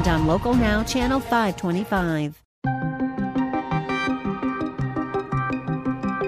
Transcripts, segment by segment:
and on Local Now, Channel 525.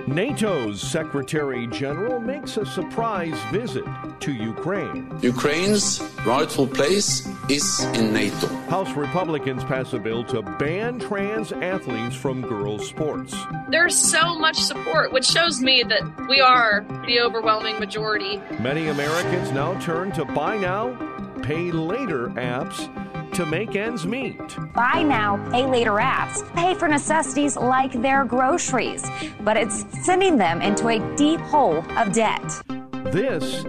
NATO's Secretary General makes a surprise visit to Ukraine. Ukraine's rightful place is in NATO. House Republicans pass a bill to ban trans athletes from girls' sports. There's so much support, which shows me that we are the overwhelming majority. Many Americans now turn to buy now, pay later apps to make ends meet. Buy now, pay later apps pay for necessities like their groceries, but it's sending them into a deep hole of debt. This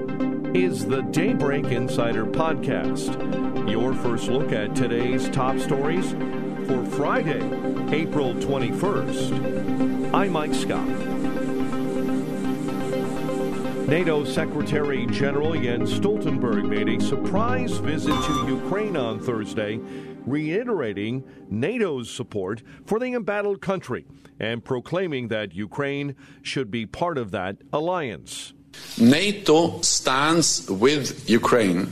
is the Daybreak Insider Podcast, your first look at today's top stories for Friday, April 21st. I'm Mike Scott. NATO Secretary General Jens Stoltenberg made a surprise visit to Ukraine on Thursday, reiterating NATO's support for the embattled country and proclaiming that Ukraine should be part of that alliance. NATO stands with Ukraine.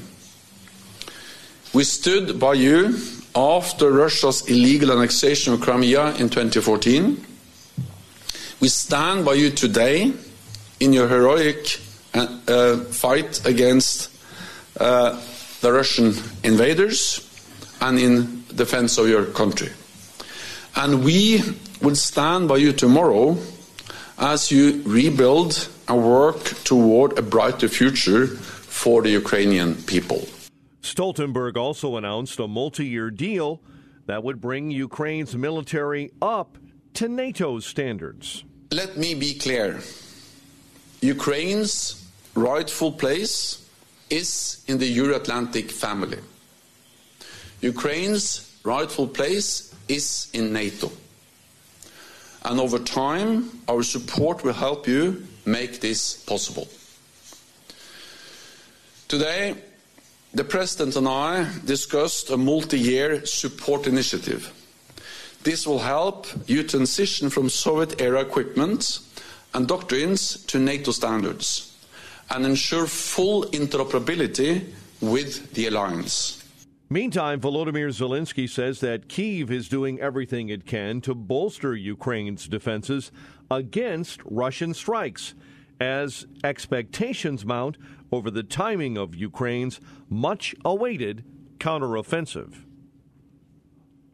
We stood by you after Russia's illegal annexation of Crimea in 2014. We stand by you today in your heroic uh, fight against uh, the Russian invaders and in defense of your country. And we will stand by you tomorrow as you rebuild and work toward a brighter future for the Ukrainian people. Stoltenberg also announced a multi year deal that would bring Ukraine's military up to NATO's standards. Let me be clear. Ukraine's rightful place is in the Euro Atlantic family. Ukraine's rightful place is in NATO. And over time, our support will help you make this possible. Today, the President and I discussed a multi year support initiative. This will help you transition from Soviet era equipment and doctrines to NATO standards and ensure full interoperability with the alliance. Meantime, Volodymyr Zelensky says that Kiev is doing everything it can to bolster Ukraine's defenses against Russian strikes as expectations mount over the timing of Ukraine's much awaited counteroffensive.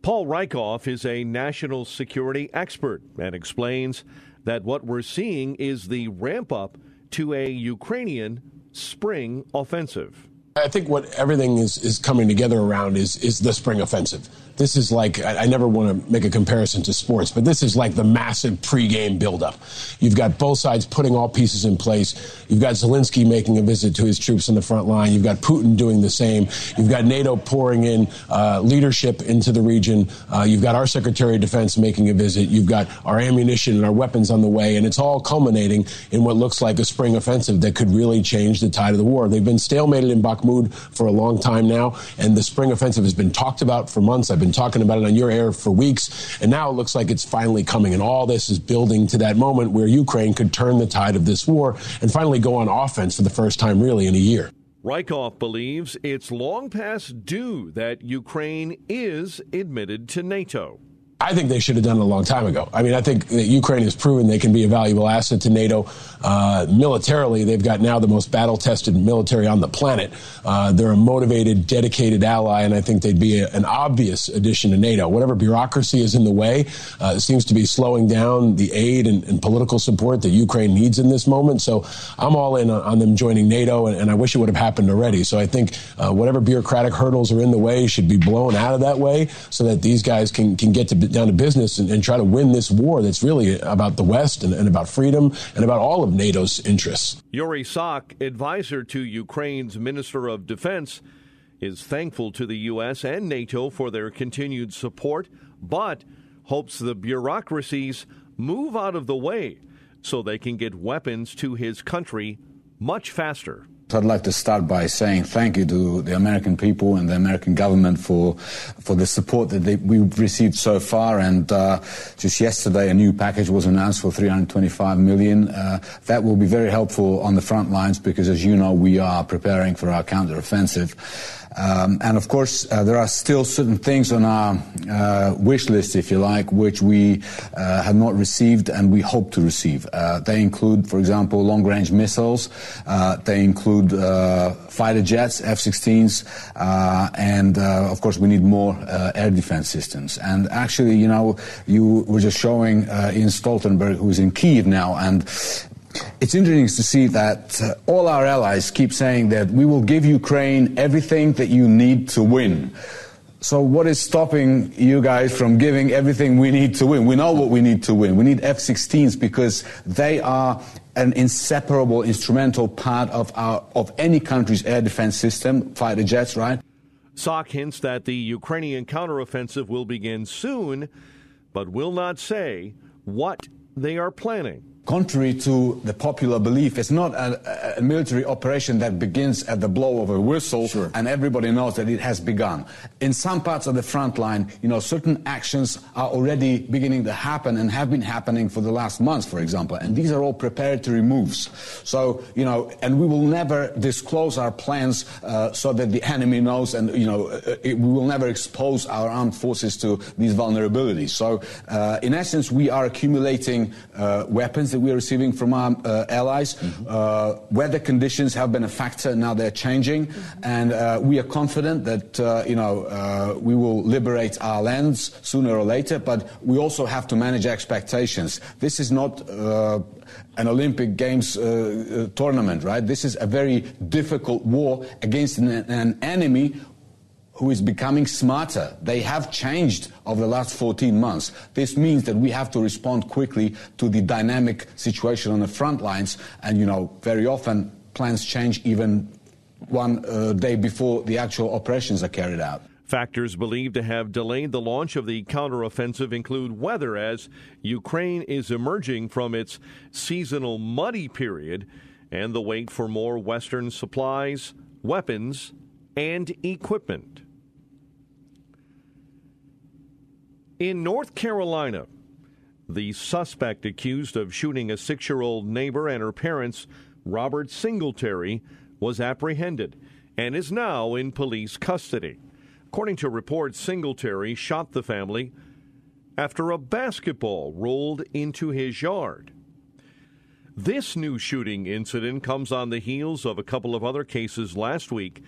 Paul Rieckhoff is a national security expert and explains that what we're seeing is the ramp up to a Ukrainian spring offensive. I think what everything is, is coming together around is is the spring offensive. This is like I, never want to make a comparison to sports, but this is like the massive pregame buildup. You've got both sides putting all pieces in place. You've got Zelensky making a visit to his troops in the front line. You've got Putin doing the same. You've got NATO pouring in uh, leadership into the region. Uh, you've got our Secretary of Defense making a visit. You've got our ammunition and our weapons on the way, and it's all culminating in what looks like a spring offensive that could really change the tide of the war. They've been stalemated in Bakhmut for a long time now, and the spring offensive has been talked about for months. I've been talking about it on your air for weeks, and now it looks like it's finally coming. And all this is building to that moment where Ukraine could turn the tide of this war and finally go on offense for the first time, really, in a year. Rieckhoff believes it's long past due that Ukraine is admitted to NATO. I think they should have done it a long time ago. I mean, I think that Ukraine has proven they can be a valuable asset to NATO. Uh, militarily, they've got now the most battle tested military on the planet. Uh, they're a motivated, dedicated ally, and I think they'd be a, an obvious addition to NATO. Whatever bureaucracy is in the way uh, seems to be slowing down the aid and, and, political support that Ukraine needs in this moment. So I'm all in on, on them joining NATO, and, and, I wish it would have happened already. So I think uh, whatever bureaucratic hurdles are in the way should be blown out of that way so that these guys can, can get to down to business and, and, try to win this war that's really about the West and, and about freedom and about all of NATO's interests. Yuri Sak, advisor to Ukraine's Minister of Defense, is thankful to the U.S. and NATO for their continued support, but hopes the bureaucracies move out of the way so they can get weapons to his country much faster. So I'd like to start by saying thank you to the American people and the American government for for the support that they, we've received so far. And uh, just yesterday, a new package was announced for 325 million. Uh, that will be very helpful on the front lines because, as you know, we are preparing for our counteroffensive. Um, and of course, uh, there are still certain things on our uh, wish list, if you like, which we uh, have not received and we hope to receive. Uh, they include, for example, long range missiles, uh, they include uh, fighter jets, F 16s, and of course, we need more air defense systems. And actually, you know, you were just showing Jens Stoltenberg, who's in Kiev now, and it's interesting to see that uh, all our allies keep saying that we will give Ukraine everything that you need to win. So what is stopping you guys from giving everything we need to win? We know what we need to win. We need F-16s because they are an inseparable, instrumental part of our of any country's air defense system, fighter jets, right? Sak hints that the Ukrainian counteroffensive will begin soon, but will not say what they are planning contrary to the popular belief, it's not a, a, military operation that begins at the blow of a whistle sure. and everybody knows that it has begun. In some parts of the front line, you know, certain actions are already beginning to happen and have been happening for the last months, for example. And these are all preparatory moves. So, you know, and we will never disclose our plans uh, so that the enemy knows and, you know, uh, it, we will never expose our armed forces to these vulnerabilities. So, uh, in essence, we are accumulating uh, weapons that we are receiving from our uh, allies. Mm-hmm. Uh, weather conditions have been a factor. Now they're changing, mm-hmm. and uh, we are confident that uh, you know uh, we will liberate our lands sooner or later. But we also have to manage expectations. This is not an Olympic Games uh, uh, tournament, right? This is a very difficult war against an, an, enemy who is becoming smarter. They have changed over the last 14 months. This means that we have to respond quickly to the dynamic situation on the front lines. And, you know, very often plans change even one uh, day before the actual operations are carried out. Factors believed to have delayed the launch of the counteroffensive include weather as Ukraine is emerging from its seasonal muddy period and the wait for more Western supplies, weapons, and equipment. In North Carolina, the suspect accused of shooting a six year old neighbor and her parents, Robert Singletary, was apprehended and is now in police custody. According to reports, Singletary shot the family after a basketball rolled into his yard. This new shooting incident comes on the heels of a couple of other cases last week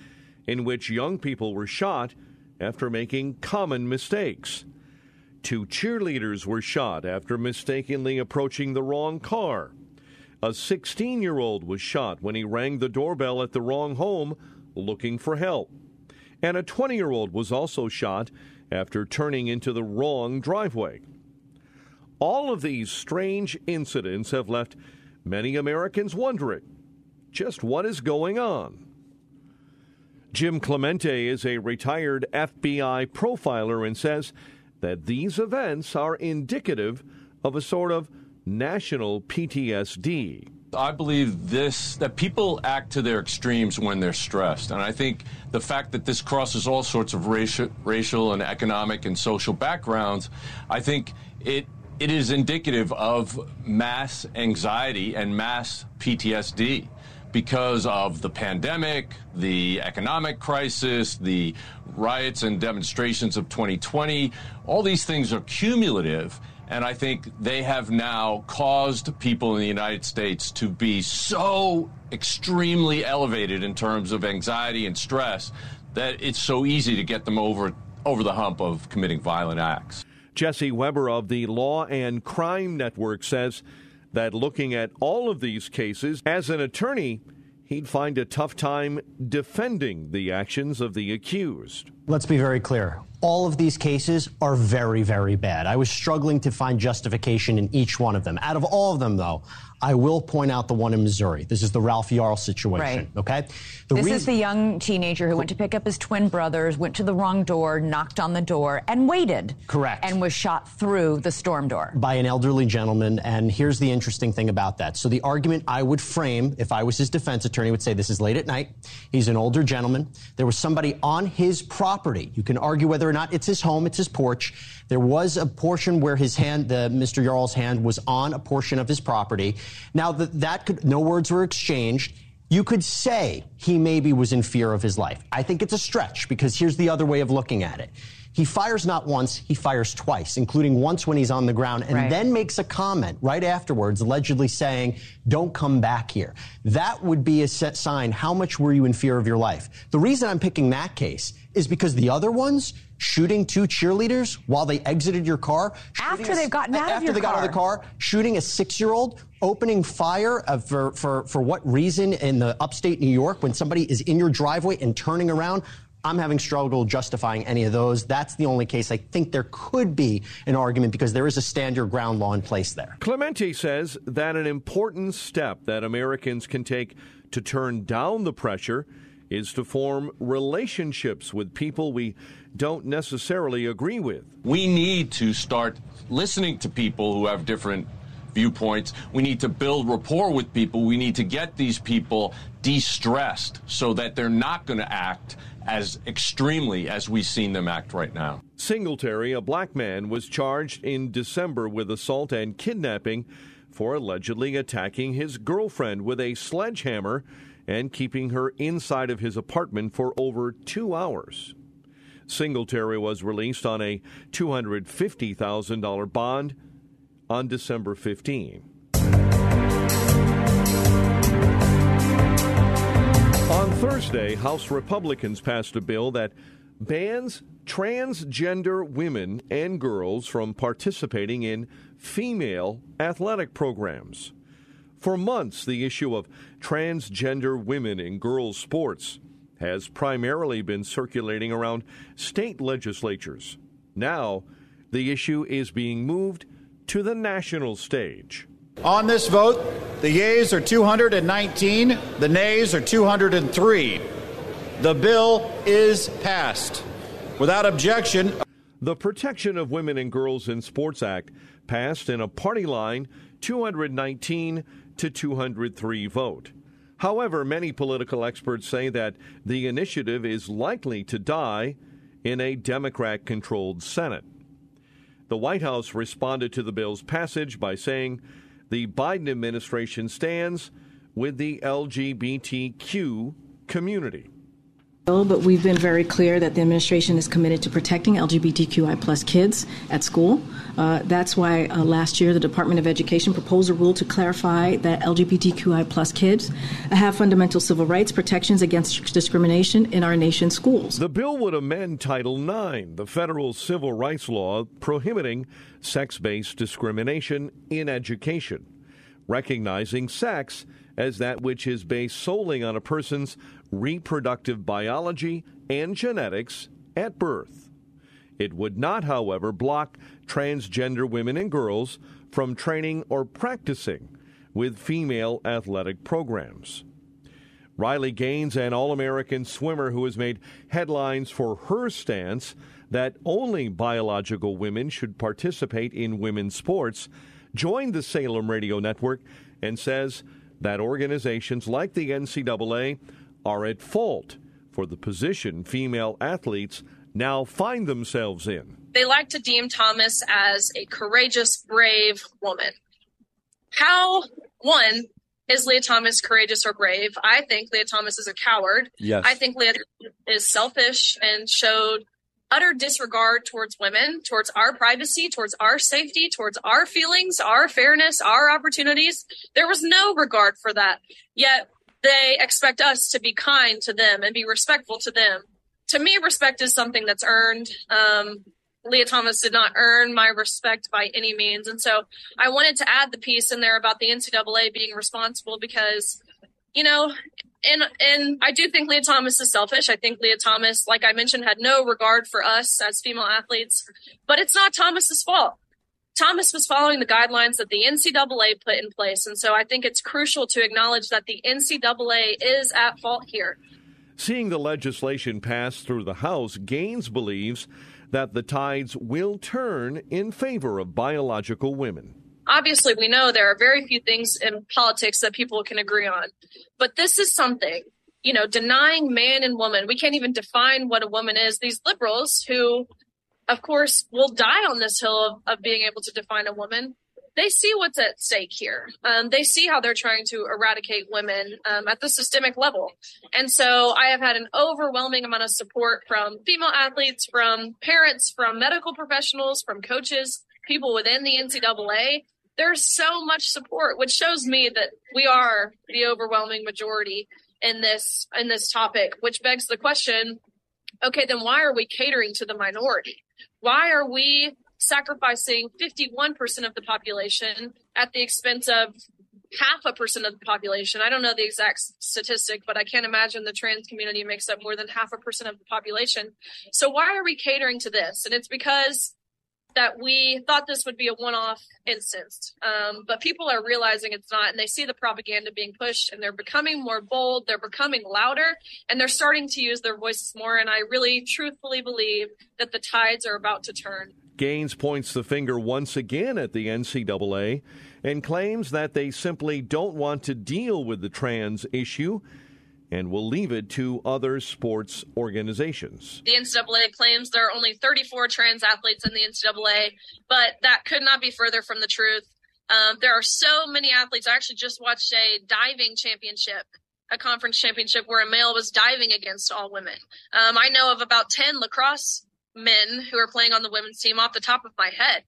in which young people were shot after making common mistakes. Two cheerleaders were shot after mistakenly approaching the wrong car. A 16 year old was shot when he rang the doorbell at the wrong home looking for help. And a 20 year old was also shot after turning into the wrong driveway. All of these strange incidents have left many Americans wondering just what is going on. Jim Clemente is a retired FBI profiler and says that these events are indicative of a sort of national PTSD. I believe this that people act to their extremes when they're stressed, and I think the fact that this crosses all sorts of racial, racial and economic and social backgrounds, I think it it is indicative of mass anxiety and mass PTSD because of the pandemic, the economic crisis, the riots and demonstrations of 2020. All these things are cumulative. And I think they have now caused people in the United States to be so extremely elevated in terms of anxiety and stress that it's so easy to get them over over the hump of committing violent acts. Jesse Weber of the Law and Crime Network says that looking at all of these cases, as an attorney, he'd find a tough time defending the actions of the accused. Let's be very clear. All of these cases are very, very bad. I was struggling to find justification in each one of them. Out of all of them, though, I will point out the one in Missouri. This is the Ralph Yarl situation. Right. Okay. The this is the young teenager who went to pick up his twin brothers, went to the wrong door, knocked on the door, and waited. Correct. And was shot through the storm door by an elderly gentleman. And here's the interesting thing about that. So the argument I would frame, if I was his defense attorney, would say this is late at night. He's an older gentleman. There was somebody on his property. You can argue whether or not it's his home, it's his porch. There was a portion where his hand, the Mr. Yarl's hand, was on a portion of his property. Now that that could, no words were exchanged. You could say he maybe was in fear of his life. I think it's a stretch because here's the other way of looking at it. He fires not once, he fires twice, including once when he's on the ground, and right. then makes a comment right afterwards, allegedly saying, Don't come back here. That would be a set sign. How much were you in fear of your life? The reason I'm picking that case is because the other ones, shooting two cheerleaders while they exited your car. After a, they've gotten out of your they car. got out of the car, shooting a six-year-old, opening fire uh, for, for, for what reason in the upstate New York when somebody is in your driveway and turning around. I'm having struggle justifying any of those. That's the only case I think there could be an argument because there is a stand your ground law in place there. Clemente says that an important step that Americans can take to turn down the pressure is to form relationships with people we don't necessarily agree with. We need to start listening to people who have different viewpoints. We need to build rapport with people. We need to get these people de stressed so that they're not going to act as extremely as we've seen them act right now. Singletary, a black man, was charged in December with assault and kidnapping for allegedly attacking his girlfriend with a sledgehammer and keeping her inside of his apartment for over two hours. Singletary was released on a $250,000 bond on December 15. On Thursday, House Republicans passed a bill that bans transgender women and girls from participating in female athletic programs. For months, the issue of transgender women in girls' sports has primarily been circulating around state legislatures. Now, the issue is being moved to the national stage. On this vote, the yeas are 219, the nays are 203. The bill is passed. Without objection, the Protection of Women and Girls in Sports Act passed in a party line 219 to 203 vote. However, many political experts say that the initiative is likely to die in a Democrat controlled Senate. The White House responded to the bill's passage by saying the Biden administration stands with the LGBTQ community but we've been very clear that the administration is committed to protecting LGBTQI plus kids at school. Uh, that's why uh, last year the Department of Education proposed a rule to clarify that LGBTQI plus kids have fundamental civil rights protections against discrimination in our nation's schools. The bill would amend Title IX, the federal civil rights law prohibiting sex-based discrimination in education, recognizing sex as that which is based solely on a person's reproductive biology and genetics at birth. It would not, however, block transgender women and girls from training or practicing with female athletic programs. Riley Gaines, an All American swimmer who has made headlines for her stance that only biological women should participate in women's sports, joined the Salem Radio Network and says that organizations like the NCAA are at fault for the position female athletes now find themselves in. They like to deem Thomas as a courageous, brave woman. How, one, is Lia Thomas courageous or brave? I think Lia Thomas is a coward. Yes. I think Lia is selfish and showed utter disregard towards women, towards our privacy, towards our safety, towards our feelings, our fairness, our opportunities. There was no regard for that. Yet they expect us to be kind to them and be respectful to them. To me, respect is something that's earned. Um, Lia Thomas did not earn my respect by any means. And so I wanted to add the piece in there about the NCAA being responsible because, you know, and and I do think Lia Thomas is selfish. I think Lia Thomas, like I mentioned, had no regard for us as female athletes. But it's not Thomas's fault. Thomas was following the guidelines that the NCAA put in place, and so I think it's crucial to acknowledge that the NCAA is at fault here. Seeing the legislation pass through the House, Gaines believes that the tides will turn in favor of biological women obviously we know there are very few things in politics that people can agree on but this is something you know denying man and woman we can't even define what a woman is these liberals who of course will die on this hill of, of being able to define a woman. They see what's at stake here. Um, they see how they're trying to eradicate women um, at the systemic level. And so i have had an overwhelming amount of support from female athletes from parents from medical professionals from coaches people within the ncaa there's so much support, which shows me that we are the overwhelming majority in this in this topic, which begs the question, okay, then why are we catering to the minority? Why are we sacrificing 51% of the population at the expense of half a percent of the population. I don't know the exact statistic, but I can't imagine the trans community makes up more than half a percent of the population. So why are we catering to this? And it's because that we thought this would be a one-off instance. Um, but people are realizing it's not and they see the propaganda being pushed and they're becoming more bold they're becoming louder and they're starting to use their voices more and i really truthfully believe that the tides are about to turn. Gaines points the finger once again at the ncaa and claims that they simply don't want to deal with the trans issue and will leave it to other sports organizations. The NCAA claims there are only 34 trans athletes in the NCAA, but that could not be further from the truth. Um, there are so many athletes. I actually just watched a diving championship, a conference championship where a male was diving against all women. Um, I know of about 10 lacrosse men who are playing on the women's team off the top of my head.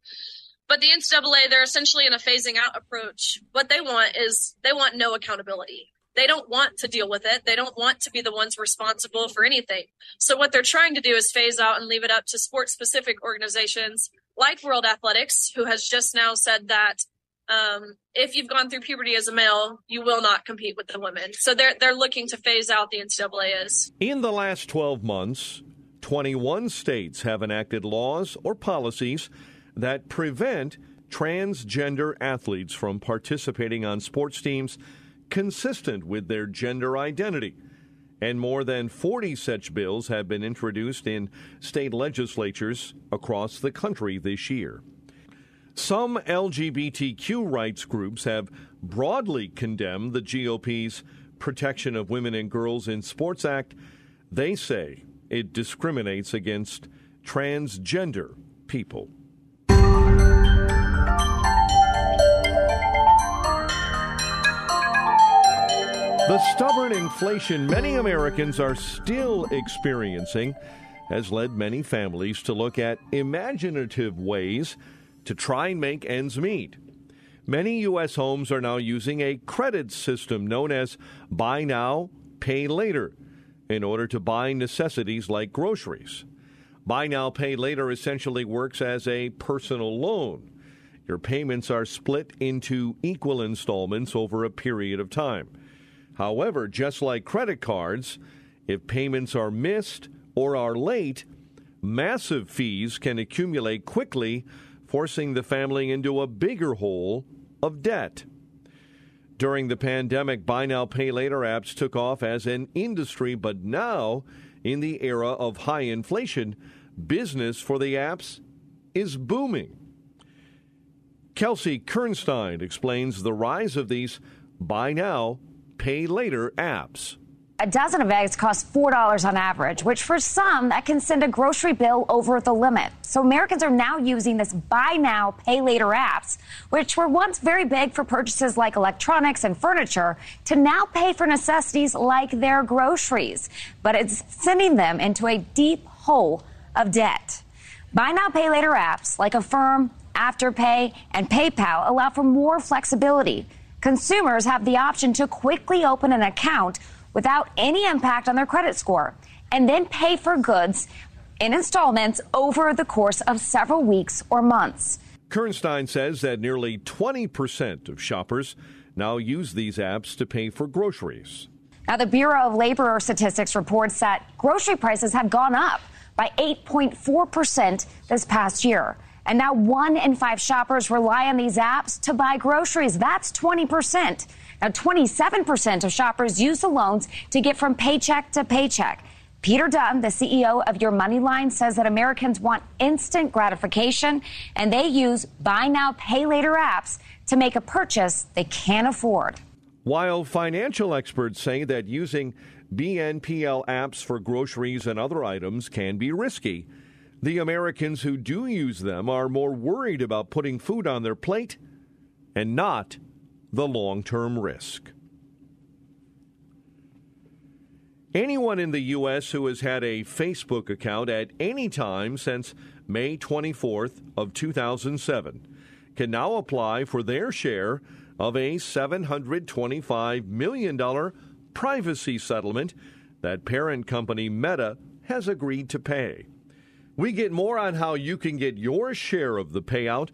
But the NCAA, they're essentially in a phasing out approach. What they want is they want no accountability they don't want to deal with it. They don't want to be the ones responsible for anything. So what they're trying to do is phase out and leave it up to sports specific organizations like World Athletics, who has just now said that um, if you've gone through puberty as a male, you will not compete with the women. So they're they're looking to phase out the NCAA is. In the last 12 months, 21 states have enacted laws or policies that prevent transgender athletes from participating on sports teams consistent with their gender identity. And more than 40 such bills have been introduced in state legislatures across the country this year. Some LGBTQ rights groups have broadly condemned the GOP's Protection of Women and Girls in Sports Act. They say it discriminates against transgender people. The stubborn inflation many Americans are still experiencing has led many families to look at imaginative ways to try and make ends meet. Many U.S. homes are now using a credit system known as Buy Now, Pay Later in order to buy necessities like groceries. Buy Now, Pay Later essentially works as a personal loan. Your payments are split into equal installments over a period of time. However, just like credit cards, if payments are missed or are late, massive fees can accumulate quickly, forcing the family into a bigger hole of debt. During the pandemic, buy now, pay later apps took off as an industry, but now, in the era of high inflation, business for the apps is booming. Kelsey Kernstein explains the rise of these buy now, pay later apps. A dozen of eggs cost $4 on average, which for some, that can send a grocery bill over the limit. So Americans are now using this buy now, pay later apps, which were once very big for purchases like electronics and furniture, to now pay for necessities like their groceries. But it's sending them into a deep hole of debt. Buy now, pay later apps like Affirm, Afterpay, and PayPal allow for more flexibility consumers have the option to quickly open an account without any impact on their credit score and then pay for goods in installments over the course of several weeks or months. Kernstein says that nearly 20% of shoppers now use these apps to pay for groceries. Now, the Bureau of Labor Statistics reports that grocery prices have gone up by 8.4% this past year. And now one in five shoppers rely on these apps to buy groceries. That's 20%. Now, 27% of shoppers use the loans to get from paycheck to paycheck. Peter Dunn, the CEO of Your Money Line, says that Americans want instant gratification and they use buy now, pay later apps to make a purchase they can't afford. While financial experts say that using BNPL apps for groceries and other items can be risky, the Americans who do use them are more worried about putting food on their plate and not the long term risk. Anyone in the U.S. who has had a Facebook account at any time since May 24th of 2007 can now apply for their share of a $725 million privacy settlement that parent company Meta has agreed to pay. We get more on how you can get your share of the payout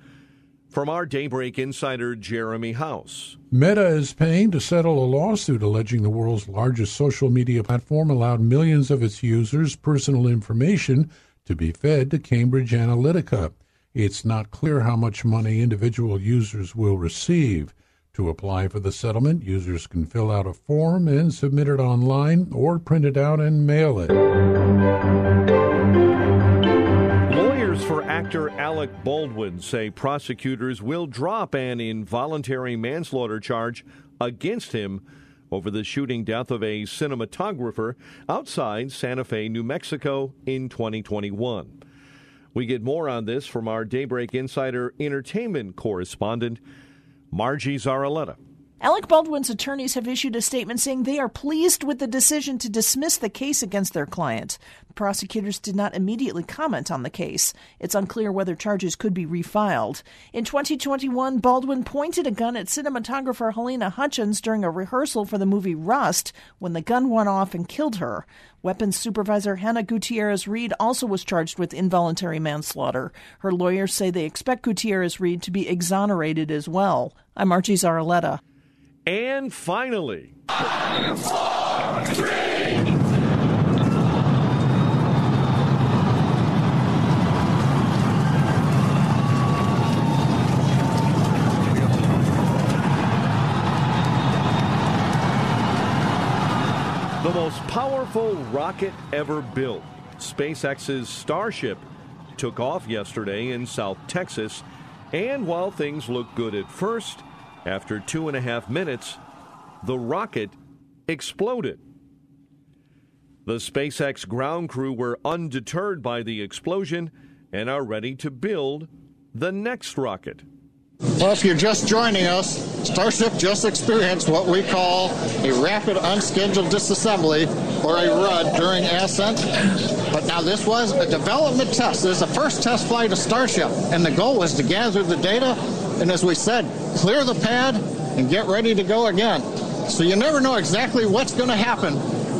from our Daybreak insider, Jeremy House. Meta is paying to settle a lawsuit alleging the world's largest social media platform allowed millions of its users' personal information to be fed to Cambridge Analytica. It's not clear how much money individual users will receive. To apply for the settlement, users can fill out a form and submit it online or print it out and mail it. For actor Alec Baldwin say prosecutors will drop an involuntary manslaughter charge against him over the shooting death of a cinematographer outside Santa Fe, New Mexico in 2021. We get more on this from our Daybreak Insider entertainment correspondent, Margie Zaraletta. Alec Baldwin's attorneys have issued a statement saying they are pleased with the decision to dismiss the case against their client. Prosecutors did not immediately comment on the case. It's unclear whether charges could be refiled. In 2021, Baldwin pointed a gun at cinematographer Halyna Hutchins during a rehearsal for the movie Rust when the gun went off and killed her. Weapons supervisor Hannah Gutierrez Reed also was charged with involuntary manslaughter. Her lawyers say they expect Gutierrez Reed to be exonerated as well. I'm Archie Zaraletta. And finally, the most powerful rocket ever built, SpaceX's Starship, took off yesterday in South Texas. And while things looked good at first, after two and a half minutes, the rocket exploded. The SpaceX ground crew were undeterred by the explosion and are ready to build the next rocket. Well, if you're just joining us, Starship just experienced what we call a rapid unscheduled disassembly, or a RUD, during ascent. But now this was a development test. This is the first test flight of Starship, and the goal was to gather the data, and as we said, clear the pad and get ready to go again. So you never know exactly what's going to happen,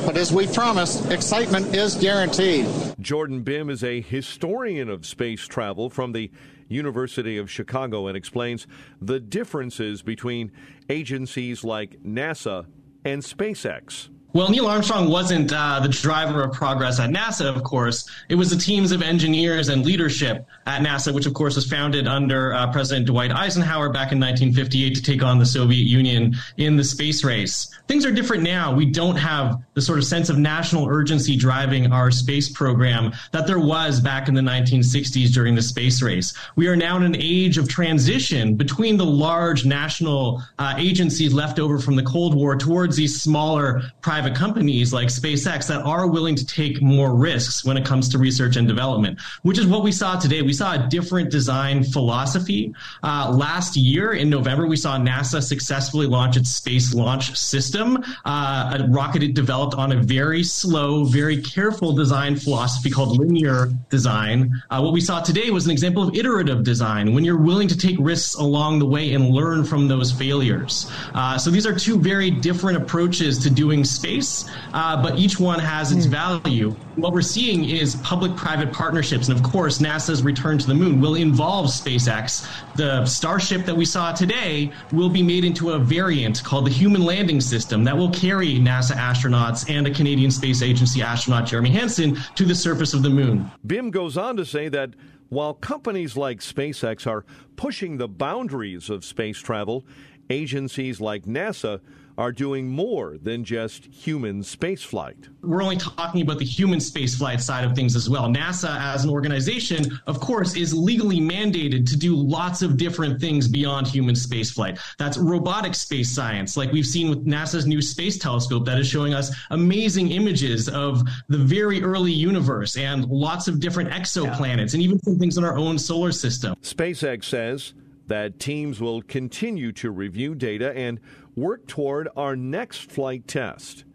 but as we promised, excitement is guaranteed. Jordan Bimm is a historian of space travel from the University of Chicago and explains the differences between agencies like NASA and SpaceX. Well, Neil Armstrong wasn't uh, the driver of progress at NASA, of course. It was the teams of engineers and leadership at NASA, which, of course, was founded under uh, President Dwight Eisenhower back in 1958 to take on the Soviet Union in the space race. Things are different now. We don't have the sort of sense of national urgency driving our space program that there was back in the 1960s during the space race. We are now in an age of transition between the large national uh, agencies left over from the Cold War towards these smaller private companies like SpaceX that are willing to take more risks when it comes to research and development, which is what we saw today. We saw a different design philosophy. Uh, last year in November, we saw NASA successfully launch its Space Launch System, uh, a rocket it developed on a very slow, very careful design philosophy called linear design. Uh, what we saw today was an example of iterative design, when you're willing to take risks along the way and learn from those failures. Uh, so these are two very different approaches to doing space space, uh, but each one has its value. What we're seeing is public private partnerships. And of course, NASA's return to the moon will involve SpaceX. The Starship that we saw today will be made into a variant called the Human Landing System that will carry NASA astronauts and a Canadian Space Agency astronaut, Jeremy Hansen, to the surface of the moon. Bimm goes on to say that while companies like SpaceX are pushing the boundaries of space travel, agencies like NASA are doing more than just human spaceflight. We're only talking about the human spaceflight side of things as well. NASA, as an organization, of course, is legally mandated to do lots of different things beyond human spaceflight. That's robotic space science, like we've seen with NASA's new space telescope that is showing us amazing images of the very early universe and lots of different exoplanets and even some things in our own solar system. SpaceX says that teams will continue to review data and work toward our next flight test.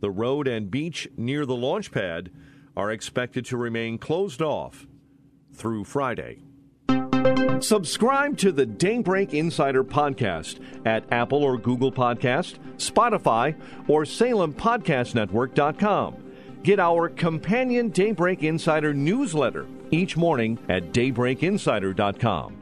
The road and beach near the launch pad are expected to remain closed off through Friday. Subscribe to the Daybreak Insider podcast at Apple or Google Podcast, Spotify, or SalemPodcastNetwork.com. Get our companion Daybreak Insider newsletter each morning at DaybreakInsider.com.